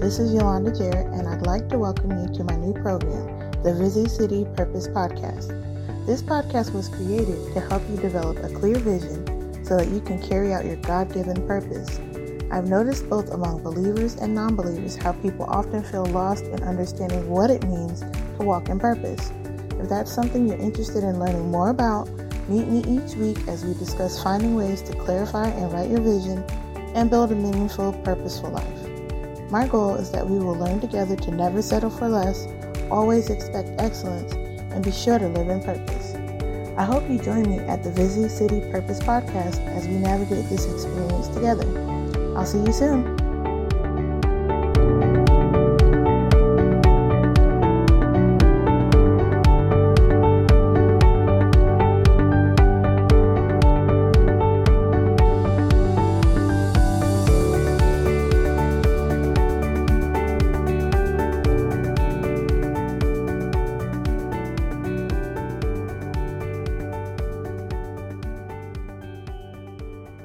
This is Yolanda Jarrett, and I'd like to welcome you to my new program, the Busy City Purpose Podcast. This podcast was created to help you develop a clear vision so that you can carry out your God given purpose. I've noticed both among believers and non believers how people often feel lost in understanding what it means to walk in purpose. If that's something you're interested in learning more about, meet me each week as we discuss finding ways to clarify and write your vision and build a meaningful, purposeful life. My goal is that we will learn together to never settle for less, always expect excellence, and be sure to live in purpose. I hope you join me at the Busy City Purpose Podcast as we navigate this experience together. I'll see you soon.